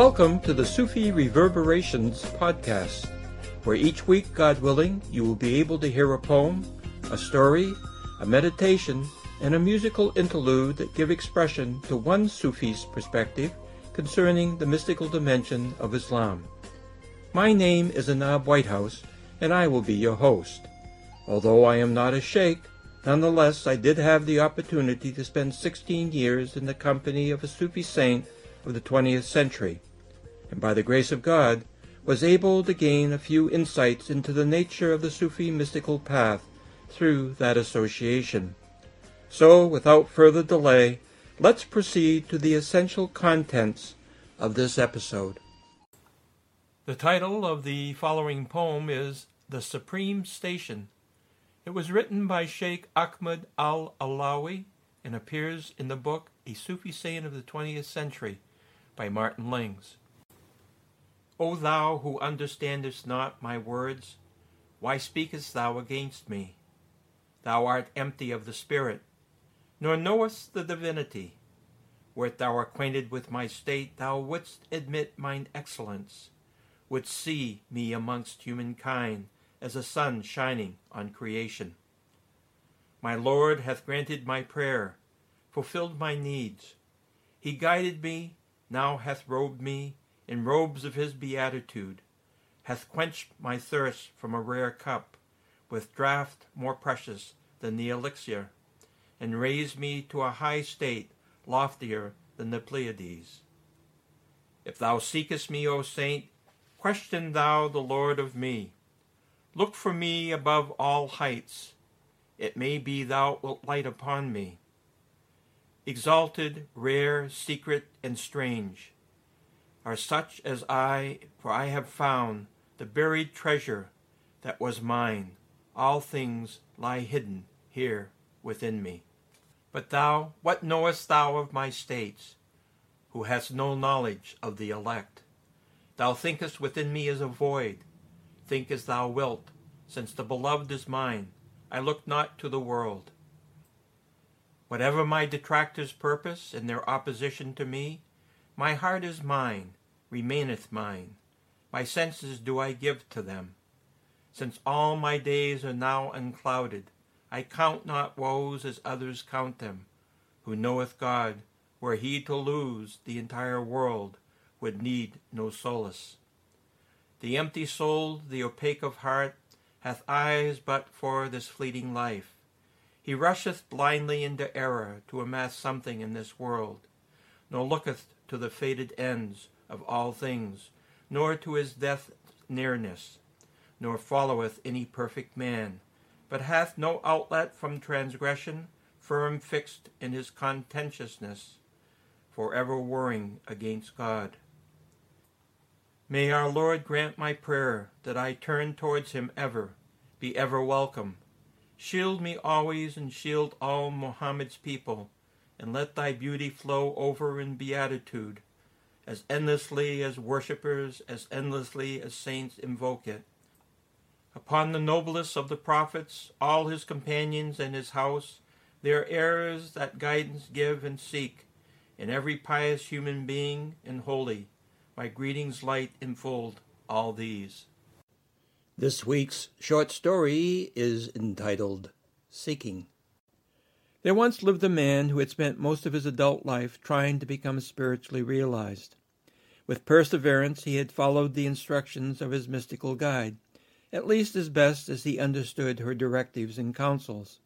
Welcome to the Sufi Reverberations podcast, where each week, God willing, you will be able to hear a poem, a story, a meditation, and a musical interlude that give expression to one Sufi's perspective concerning the mystical dimension of Islam. My name is Anab Whitehouse, and I will be your host. Although I am not a sheikh, nonetheless I did have the opportunity to spend 16 years in the company of a Sufi saint of the 20th century, and by the grace of God was able to gain a few insights into the nature of the Sufi mystical path through that association. So, without further delay, let's proceed to the essential contents of this episode. The title of the following poem is The Supreme Station. It was written by Sheikh Ahmed al Alawi and appears in the book A Sufi Saint of the Twentieth Century by Martin Lings. O thou who understandest not my words, why speakest thou against me? Thou art empty of the Spirit, nor knowest the divinity. Wert thou acquainted with my state, thou wouldst admit mine excellence, wouldst see me amongst humankind as a sun shining on creation. My Lord hath granted my prayer, fulfilled my needs. He guided me now hath robed me in robes of his beatitude, hath quenched my thirst from a rare cup, with draught more precious than the elixir, and raised me to a high state loftier than the Pleiades. If thou seekest me, O saint, question thou the Lord of me. Look for me above all heights. It may be thou wilt light upon me exalted, rare, secret, and strange, are such as I, for I have found the buried treasure that was mine. All things lie hidden here within me. But thou, what knowest thou of my states, who hast no knowledge of the elect? Thou thinkest within me is a void. Think as thou wilt, since the beloved is mine. I look not to the world. Whatever my detractors purpose in their opposition to me, my heart is mine, remaineth mine. My senses do I give to them. Since all my days are now unclouded, I count not woes as others count them. Who knoweth God, were he to lose the entire world, would need no solace. The empty soul, the opaque of heart, hath eyes but for this fleeting life he rusheth blindly into error to amass something in this world, nor looketh to the fated ends of all things, nor to his death nearness, nor followeth any perfect man, but hath no outlet from transgression, firm fixed in his contentiousness, for ever warring against God. May our Lord grant my prayer that I turn towards him ever, be ever welcome, Shield me always and shield all Mohammed's people, and let thy beauty flow over in beatitude, as endlessly as worshippers, as endlessly as saints invoke it. Upon the noblest of the prophets, all his companions and his house, their heirs that guidance give and seek, in every pious human being and holy, my greetings light enfold all these. This week's short story is entitled Seeking. There once lived a man who had spent most of his adult life trying to become spiritually realized. With perseverance, he had followed the instructions of his mystical guide, at least as best as he understood her directives and counsels.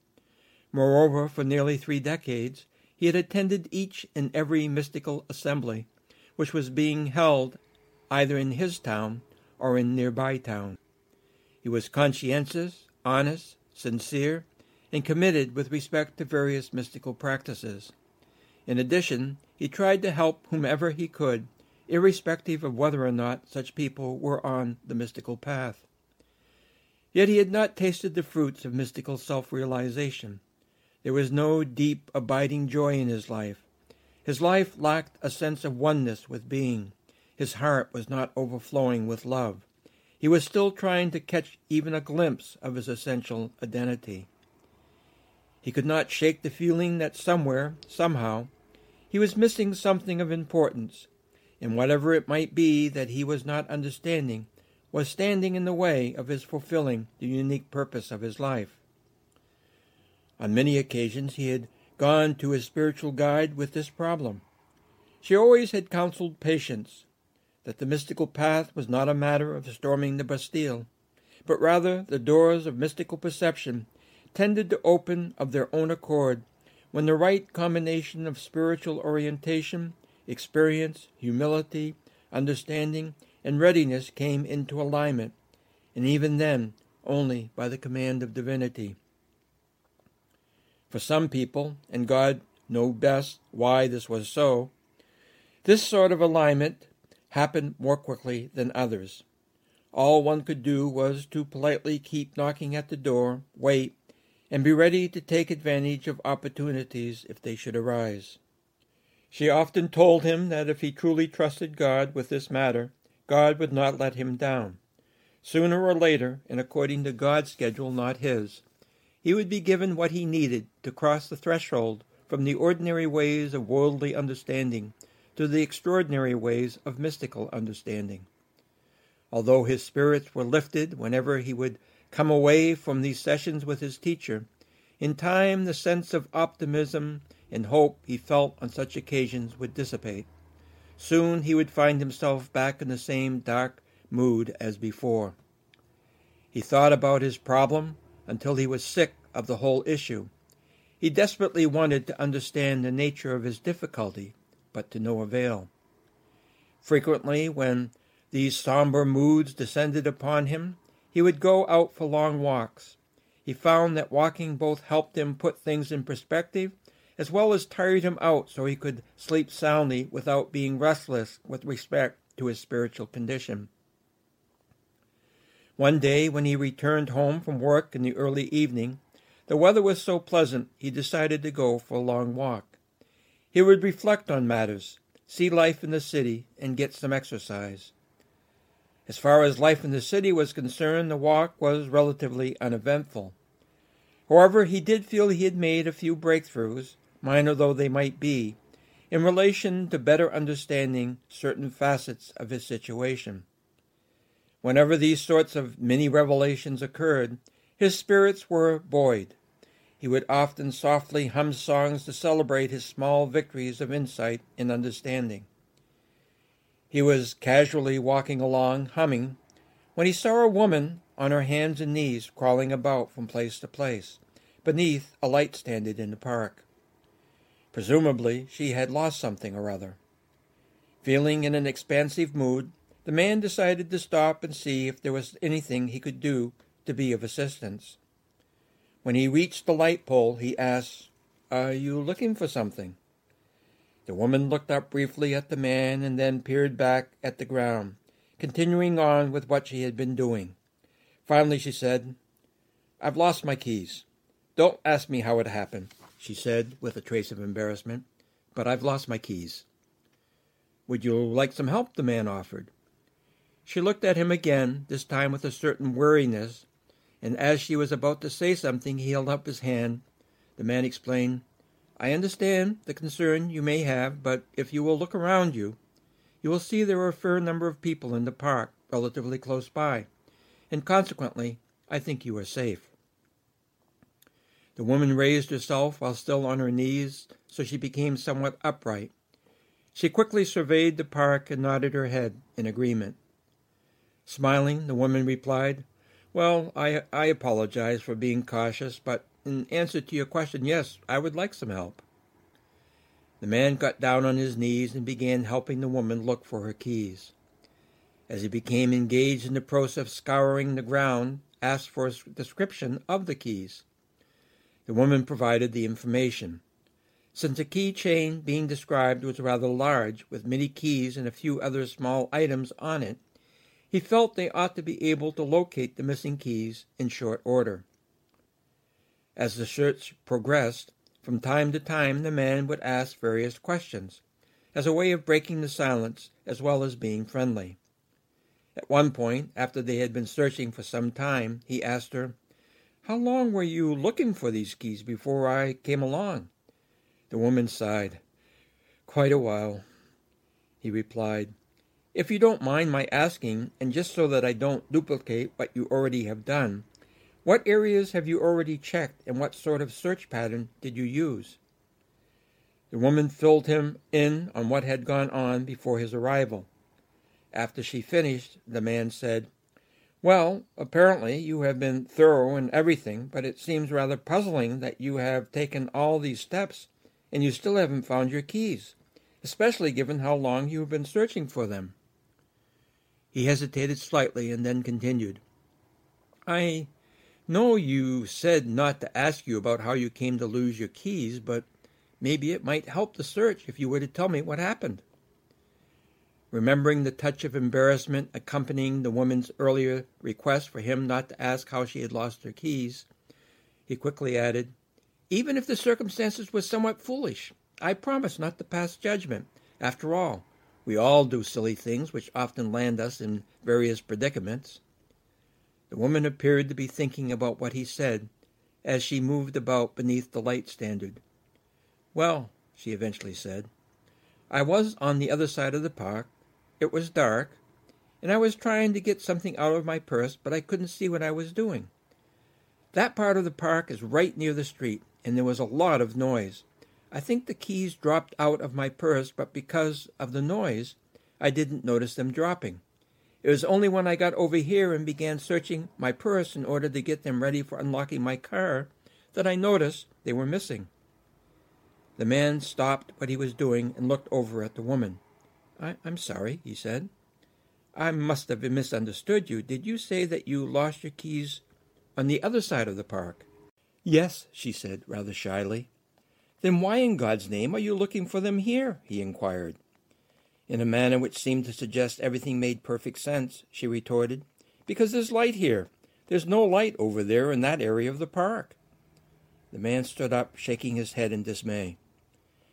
Moreover, for nearly three decades, he had attended each and every mystical assembly which was being held either in his town or in nearby town. He was conscientious, honest, sincere, and committed with respect to various mystical practices. In addition, he tried to help whomever he could, irrespective of whether or not such people were on the mystical path. Yet he had not tasted the fruits of mystical self realization. There was no deep, abiding joy in his life. His life lacked a sense of oneness with being. His heart was not overflowing with love. He was still trying to catch even a glimpse of his essential identity. He could not shake the feeling that somewhere, somehow, he was missing something of importance, and whatever it might be that he was not understanding was standing in the way of his fulfilling the unique purpose of his life. On many occasions he had gone to his spiritual guide with this problem. She always had counseled patience, that the mystical path was not a matter of storming the Bastille, but rather the doors of mystical perception tended to open of their own accord when the right combination of spiritual orientation, experience, humility, understanding, and readiness came into alignment, and even then only by the command of divinity. For some people, and God knew best why this was so, this sort of alignment happened more quickly than others. All one could do was to politely keep knocking at the door, wait, and be ready to take advantage of opportunities if they should arise. She often told him that if he truly trusted God with this matter, God would not let him down. Sooner or later, and according to God's schedule, not his, he would be given what he needed to cross the threshold from the ordinary ways of worldly understanding to the extraordinary ways of mystical understanding. Although his spirits were lifted whenever he would come away from these sessions with his teacher, in time the sense of optimism and hope he felt on such occasions would dissipate. Soon he would find himself back in the same dark mood as before. He thought about his problem until he was sick of the whole issue. He desperately wanted to understand the nature of his difficulty, but to no avail. Frequently, when these somber moods descended upon him, he would go out for long walks. He found that walking both helped him put things in perspective as well as tired him out so he could sleep soundly without being restless with respect to his spiritual condition. One day, when he returned home from work in the early evening, the weather was so pleasant he decided to go for a long walk. He would reflect on matters, see life in the city, and get some exercise. As far as life in the city was concerned, the walk was relatively uneventful. However, he did feel he had made a few breakthroughs, minor though they might be, in relation to better understanding certain facets of his situation. Whenever these sorts of mini revelations occurred, his spirits were buoyed. He would often softly hum songs to celebrate his small victories of insight and understanding. He was casually walking along, humming, when he saw a woman on her hands and knees crawling about from place to place, beneath a light standard in the park. Presumably, she had lost something or other. Feeling in an expansive mood, the man decided to stop and see if there was anything he could do to be of assistance. When he reached the light pole, he asked, Are you looking for something? The woman looked up briefly at the man and then peered back at the ground, continuing on with what she had been doing. Finally, she said, I've lost my keys. Don't ask me how it happened, she said with a trace of embarrassment, but I've lost my keys. Would you like some help? the man offered. She looked at him again, this time with a certain weariness and as she was about to say something, he held up his hand. The man explained, I understand the concern you may have, but if you will look around you, you will see there are a fair number of people in the park relatively close by, and consequently, I think you are safe. The woman raised herself while still on her knees, so she became somewhat upright. She quickly surveyed the park and nodded her head in agreement. Smiling, the woman replied, well, I, I apologize for being cautious, but in answer to your question, yes, I would like some help. The man got down on his knees and began helping the woman look for her keys. As he became engaged in the process of scouring the ground, asked for a description of the keys. The woman provided the information. Since the key chain being described was rather large, with many keys and a few other small items on it, he felt they ought to be able to locate the missing keys in short order. As the search progressed, From time to time, the man would ask various questions, as a way of breaking the silence as well as being friendly. At one point, after they had been searching for some time, he asked her, How long were you looking for these keys before I came along? The woman sighed. Quite a while. He replied, If you don't mind my asking, and just so that I don't duplicate what you already have done, what areas have you already checked and what sort of search pattern did you use? The woman filled him in on what had gone on before his arrival. After she finished, the man said, Well, apparently you have been thorough in everything, but it seems rather puzzling that you have taken all these steps and you still haven't found your keys, especially given how long you have been searching for them. He hesitated slightly and then continued, I no, you said not to ask you about how you came to lose your keys, but maybe it might help the search if you were to tell me what happened. Remembering the touch of embarrassment accompanying the woman's earlier request for him not to ask how she had lost her keys, he quickly added, Even if the circumstances were somewhat foolish, I promise not to pass judgment. After all, we all do silly things which often land us in various predicaments. The woman appeared to be thinking about what he said as she moved about beneath the light standard. Well, she eventually said, I was on the other side of the park. It was dark, and I was trying to get something out of my purse, but I couldn't see what I was doing. That part of the park is right near the street, and there was a lot of noise. I think the keys dropped out of my purse, but because of the noise, I didn't notice them dropping. It was only when I got over here and began searching my purse in order to get them ready for unlocking my car that I noticed they were missing. The man stopped what he was doing and looked over at the woman. I, am sorry, he said. I must have misunderstood you. Did you say that you lost your keys on the other side of the park? Yes, she said, rather shyly. Then why in God's name are you looking for them here? he inquired. In a manner which seemed to suggest everything made perfect sense, she retorted, Because there's light here. There's no light over there in that area of the park. The man stood up, shaking his head in dismay.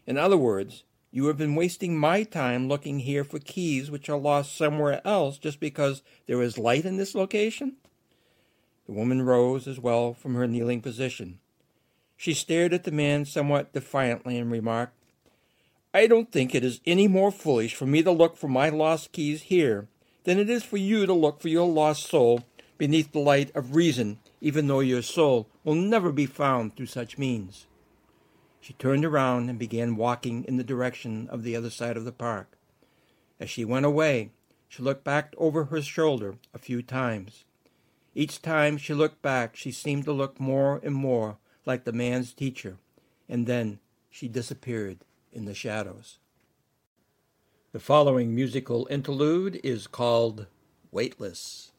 In other words, you have been wasting my time looking here for keys which are lost somewhere else just because there is light in this location? The woman rose as well from her kneeling position. She stared at the man somewhat defiantly and remarked, I don't think it is any more foolish for me to look for my lost keys here than it is for you to look for your lost soul beneath the light of reason, even though your soul will never be found through such means. She turned around and began walking in the direction of the other side of the park. As she went away, she looked back over her shoulder a few times. Each time she looked back, she seemed to look more and more like the man's teacher, and then she disappeared in the shadows. The following musical interlude is called Weightless.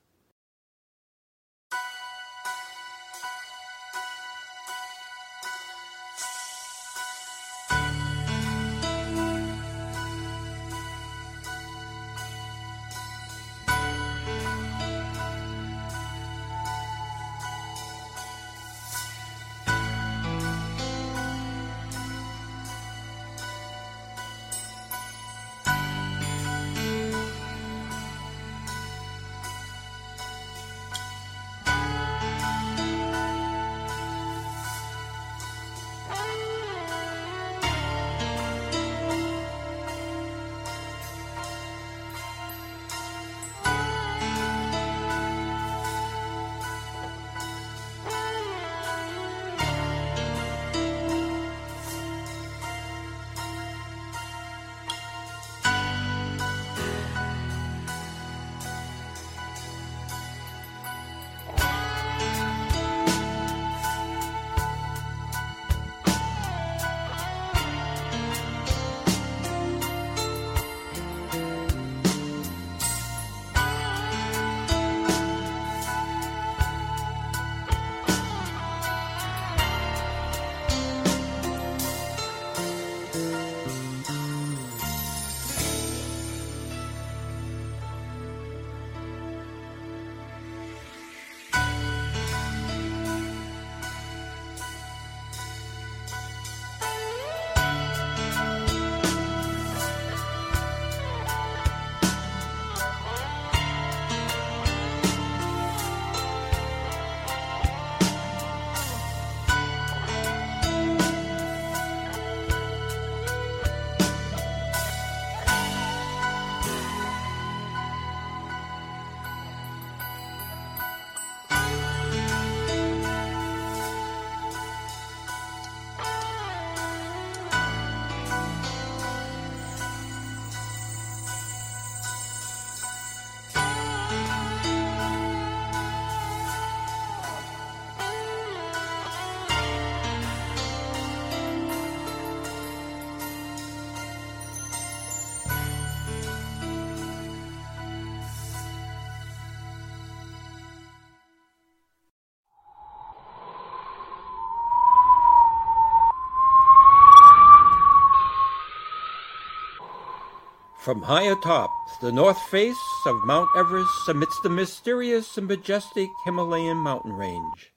From high atop the north face of Mount Everest amidst the mysterious and majestic Himalayan mountain range,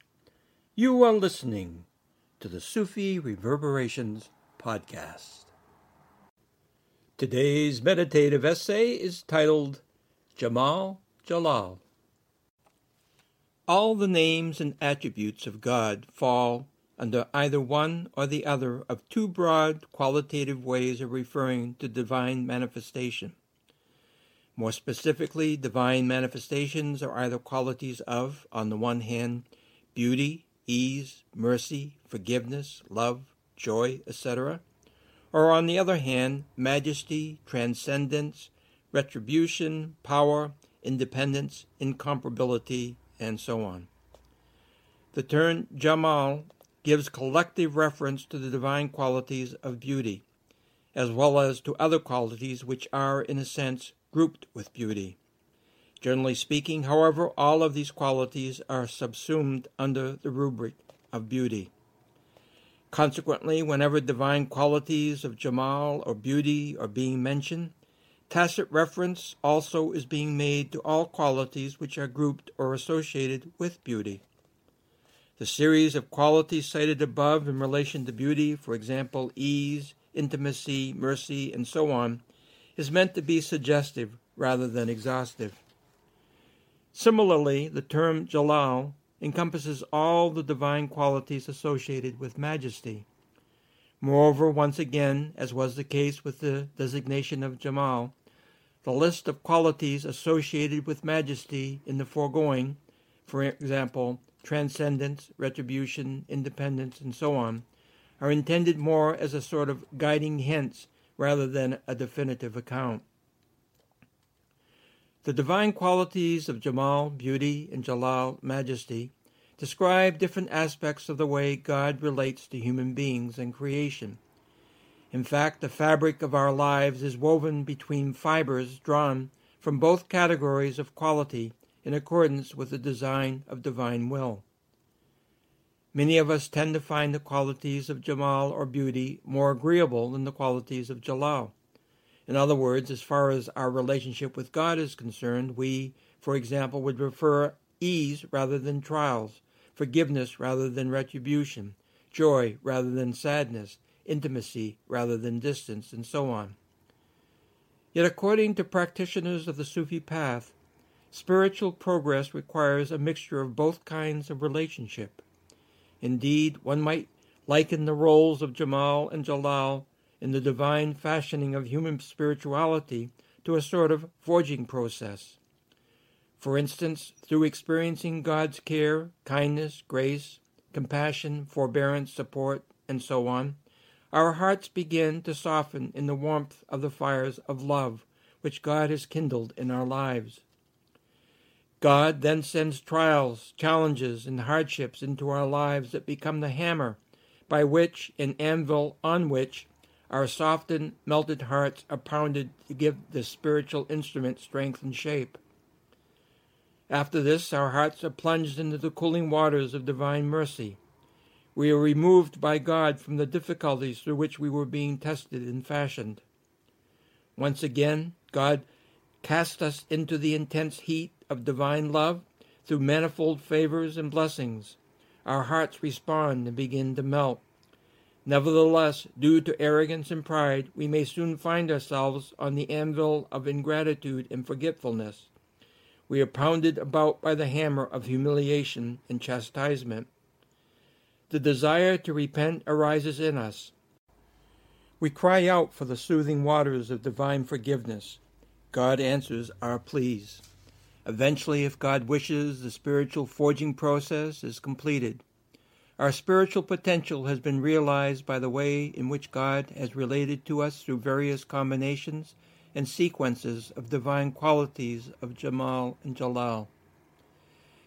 you are listening to the Sufi Reverberations podcast. Today's meditative essay is titled Jamal Jalal. All the names and attributes of God fall under either one or the other of two broad qualitative ways of referring to divine manifestation. More specifically, divine manifestations are either qualities of, on the one hand, beauty, ease, mercy, forgiveness, love, joy, etc., or on the other hand, majesty, transcendence, retribution, power, independence, incomparability, and so on. The term Jamal gives collective reference to the divine qualities of beauty, as well as to other qualities which are, in a sense, grouped with beauty. Generally speaking, however, all of these qualities are subsumed under the rubric of beauty. Consequently, whenever divine qualities of Jamal or beauty are being mentioned, tacit reference also is being made to all qualities which are grouped or associated with beauty. The series of qualities cited above in relation to beauty, for example, ease, intimacy, mercy, and so on, is meant to be suggestive rather than exhaustive. Similarly, the term Jalal encompasses all the divine qualities associated with majesty. Moreover, once again, as was the case with the designation of Jamal, the list of qualities associated with majesty in the foregoing, for example, transcendence, retribution, independence, and so on, are intended more as a sort of guiding hints rather than a definitive account. The divine qualities of Jamal, beauty, and Jalal, majesty, describe different aspects of the way God relates to human beings and creation. In fact, the fabric of our lives is woven between fibers drawn from both categories of quality in accordance with the design of divine will. Many of us tend to find the qualities of Jamal or beauty more agreeable than the qualities of Jalal. In other words, as far as our relationship with God is concerned, we, for example, would prefer ease rather than trials, forgiveness rather than retribution, joy rather than sadness, intimacy rather than distance, and so on. Yet, according to practitioners of the Sufi path, Spiritual progress requires a mixture of both kinds of relationship. Indeed, one might liken the roles of Jamal and Jalal in the divine fashioning of human spirituality to a sort of forging process. For instance, through experiencing God's care, kindness, grace, compassion, forbearance, support, and so on, our hearts begin to soften in the warmth of the fires of love which God has kindled in our lives. God then sends trials, challenges, and hardships into our lives that become the hammer by which, an anvil on which, our softened, melted hearts are pounded to give the spiritual instrument strength and shape. After this, our hearts are plunged into the cooling waters of divine mercy. We are removed by God from the difficulties through which we were being tested and fashioned. Once again, God casts us into the intense heat of divine love through manifold favors and blessings. Our hearts respond and begin to melt. Nevertheless, due to arrogance and pride, we may soon find ourselves on the anvil of ingratitude and forgetfulness. We are pounded about by the hammer of humiliation and chastisement. The desire to repent arises in us. We cry out for the soothing waters of divine forgiveness. God answers our pleas. Eventually, if God wishes, the spiritual forging process is completed. Our spiritual potential has been realized by the way in which God has related to us through various combinations and sequences of divine qualities of Jamal and Jalal.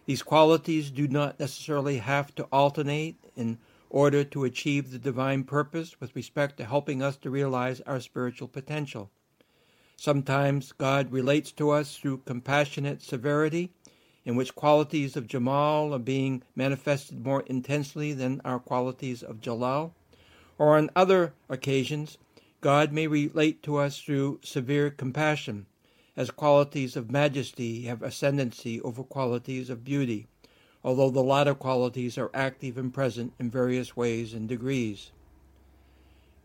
These qualities do not necessarily have to alternate in order to achieve the divine purpose with respect to helping us to realize our spiritual potential. Sometimes God relates to us through compassionate severity, in which qualities of Jamal are being manifested more intensely than our qualities of Jalal. Or on other occasions, God may relate to us through severe compassion, as qualities of majesty have ascendancy over qualities of beauty, although the latter qualities are active and present in various ways and degrees.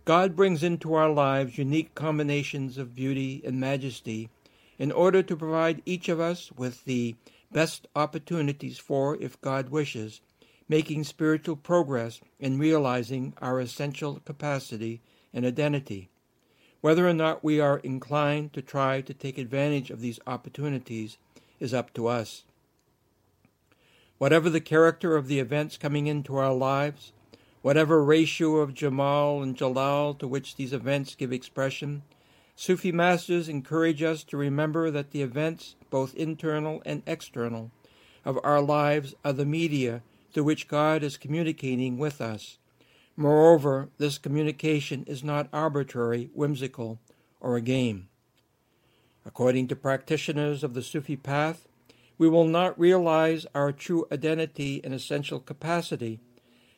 God brings into our lives unique combinations of beauty and majesty in order to provide each of us with the best opportunities for, if God wishes, making spiritual progress in realizing our essential capacity and identity. Whether or not we are inclined to try to take advantage of these opportunities is up to us. Whatever the character of the events coming into our lives, whatever ratio of Jamal and Jalal to which these events give expression, Sufi masters encourage us to remember that the events, both internal and external, of our lives are the media through which God is communicating with us. Moreover, this communication is not arbitrary, whimsical, or a game. According to practitioners of the Sufi path, we will not realize our true identity and essential capacity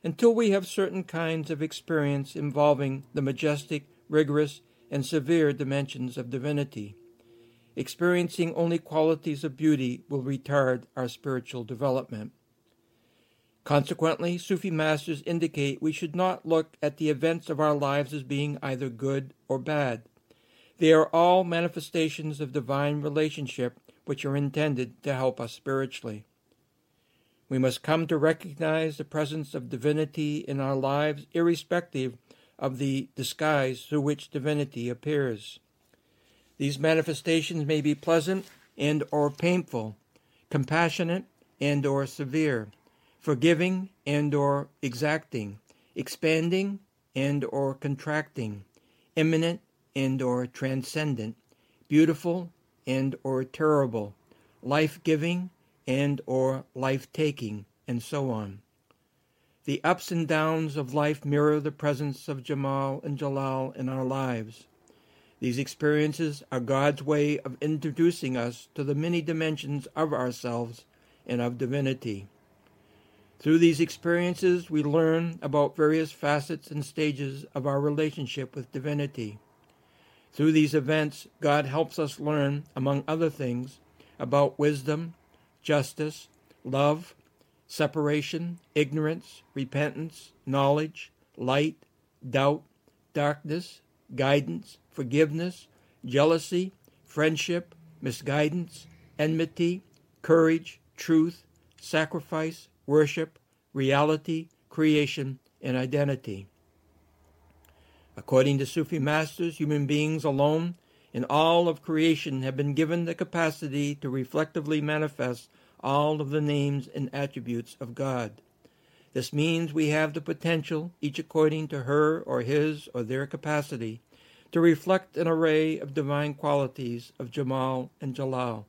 until we have certain kinds of experience involving the majestic, rigorous, and severe dimensions of divinity. Experiencing only qualities of beauty will retard our spiritual development. Consequently, Sufi masters indicate we should not look at the events of our lives as being either good or bad. They are all manifestations of divine relationship which are intended to help us spiritually. We must come to recognize the presence of divinity in our lives irrespective of the disguise through which divinity appears. These manifestations may be pleasant and or painful, compassionate and or severe forgiving and or exacting, expanding and or contracting, immanent and or transcendent, beautiful and or terrible, life-giving and or life-taking, and so on. The ups and downs of life mirror the presence of Jamal and Jalal in our lives. These experiences are God's way of introducing us to the many dimensions of ourselves and of divinity. Through these experiences, we learn about various facets and stages of our relationship with divinity. Through these events, God helps us learn, among other things, about wisdom, justice, love, separation, ignorance, repentance, knowledge, light, doubt, darkness, guidance, forgiveness, jealousy, friendship, misguidance, enmity, courage, truth, sacrifice, worship, reality, creation, and identity. According to Sufi masters, human beings alone in all of creation have been given the capacity to reflectively manifest all of the names and attributes of God. This means we have the potential, each according to her or his or their capacity, to reflect an array of divine qualities of Jamal and Jalal.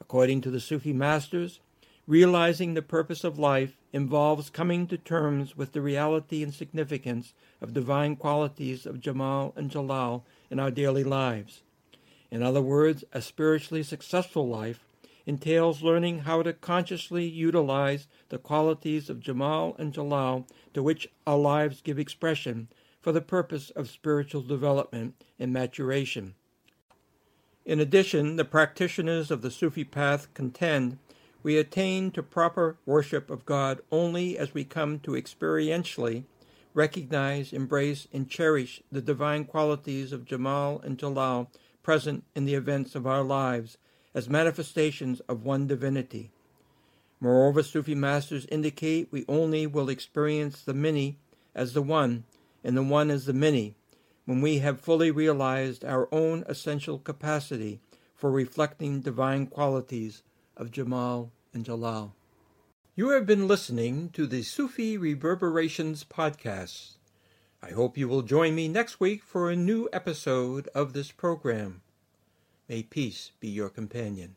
According to the Sufi masters, Realizing the purpose of life involves coming to terms with the reality and significance of divine qualities of Jamal and Jalal in our daily lives. In other words, a spiritually successful life entails learning how to consciously utilize the qualities of Jamal and Jalal to which our lives give expression for the purpose of spiritual development and maturation. In addition, the practitioners of the Sufi path contend we attain to proper worship of God only as we come to experientially recognize, embrace, and cherish the divine qualities of Jamal and Jalal present in the events of our lives as manifestations of one divinity. Moreover, Sufi masters indicate we only will experience the many as the one, and the one as the many, when we have fully realized our own essential capacity for reflecting divine qualities of Jamal and Jalal. You have been listening to the Sufi Reverberations podcast. I hope you will join me next week for a new episode of this program. May peace be your companion.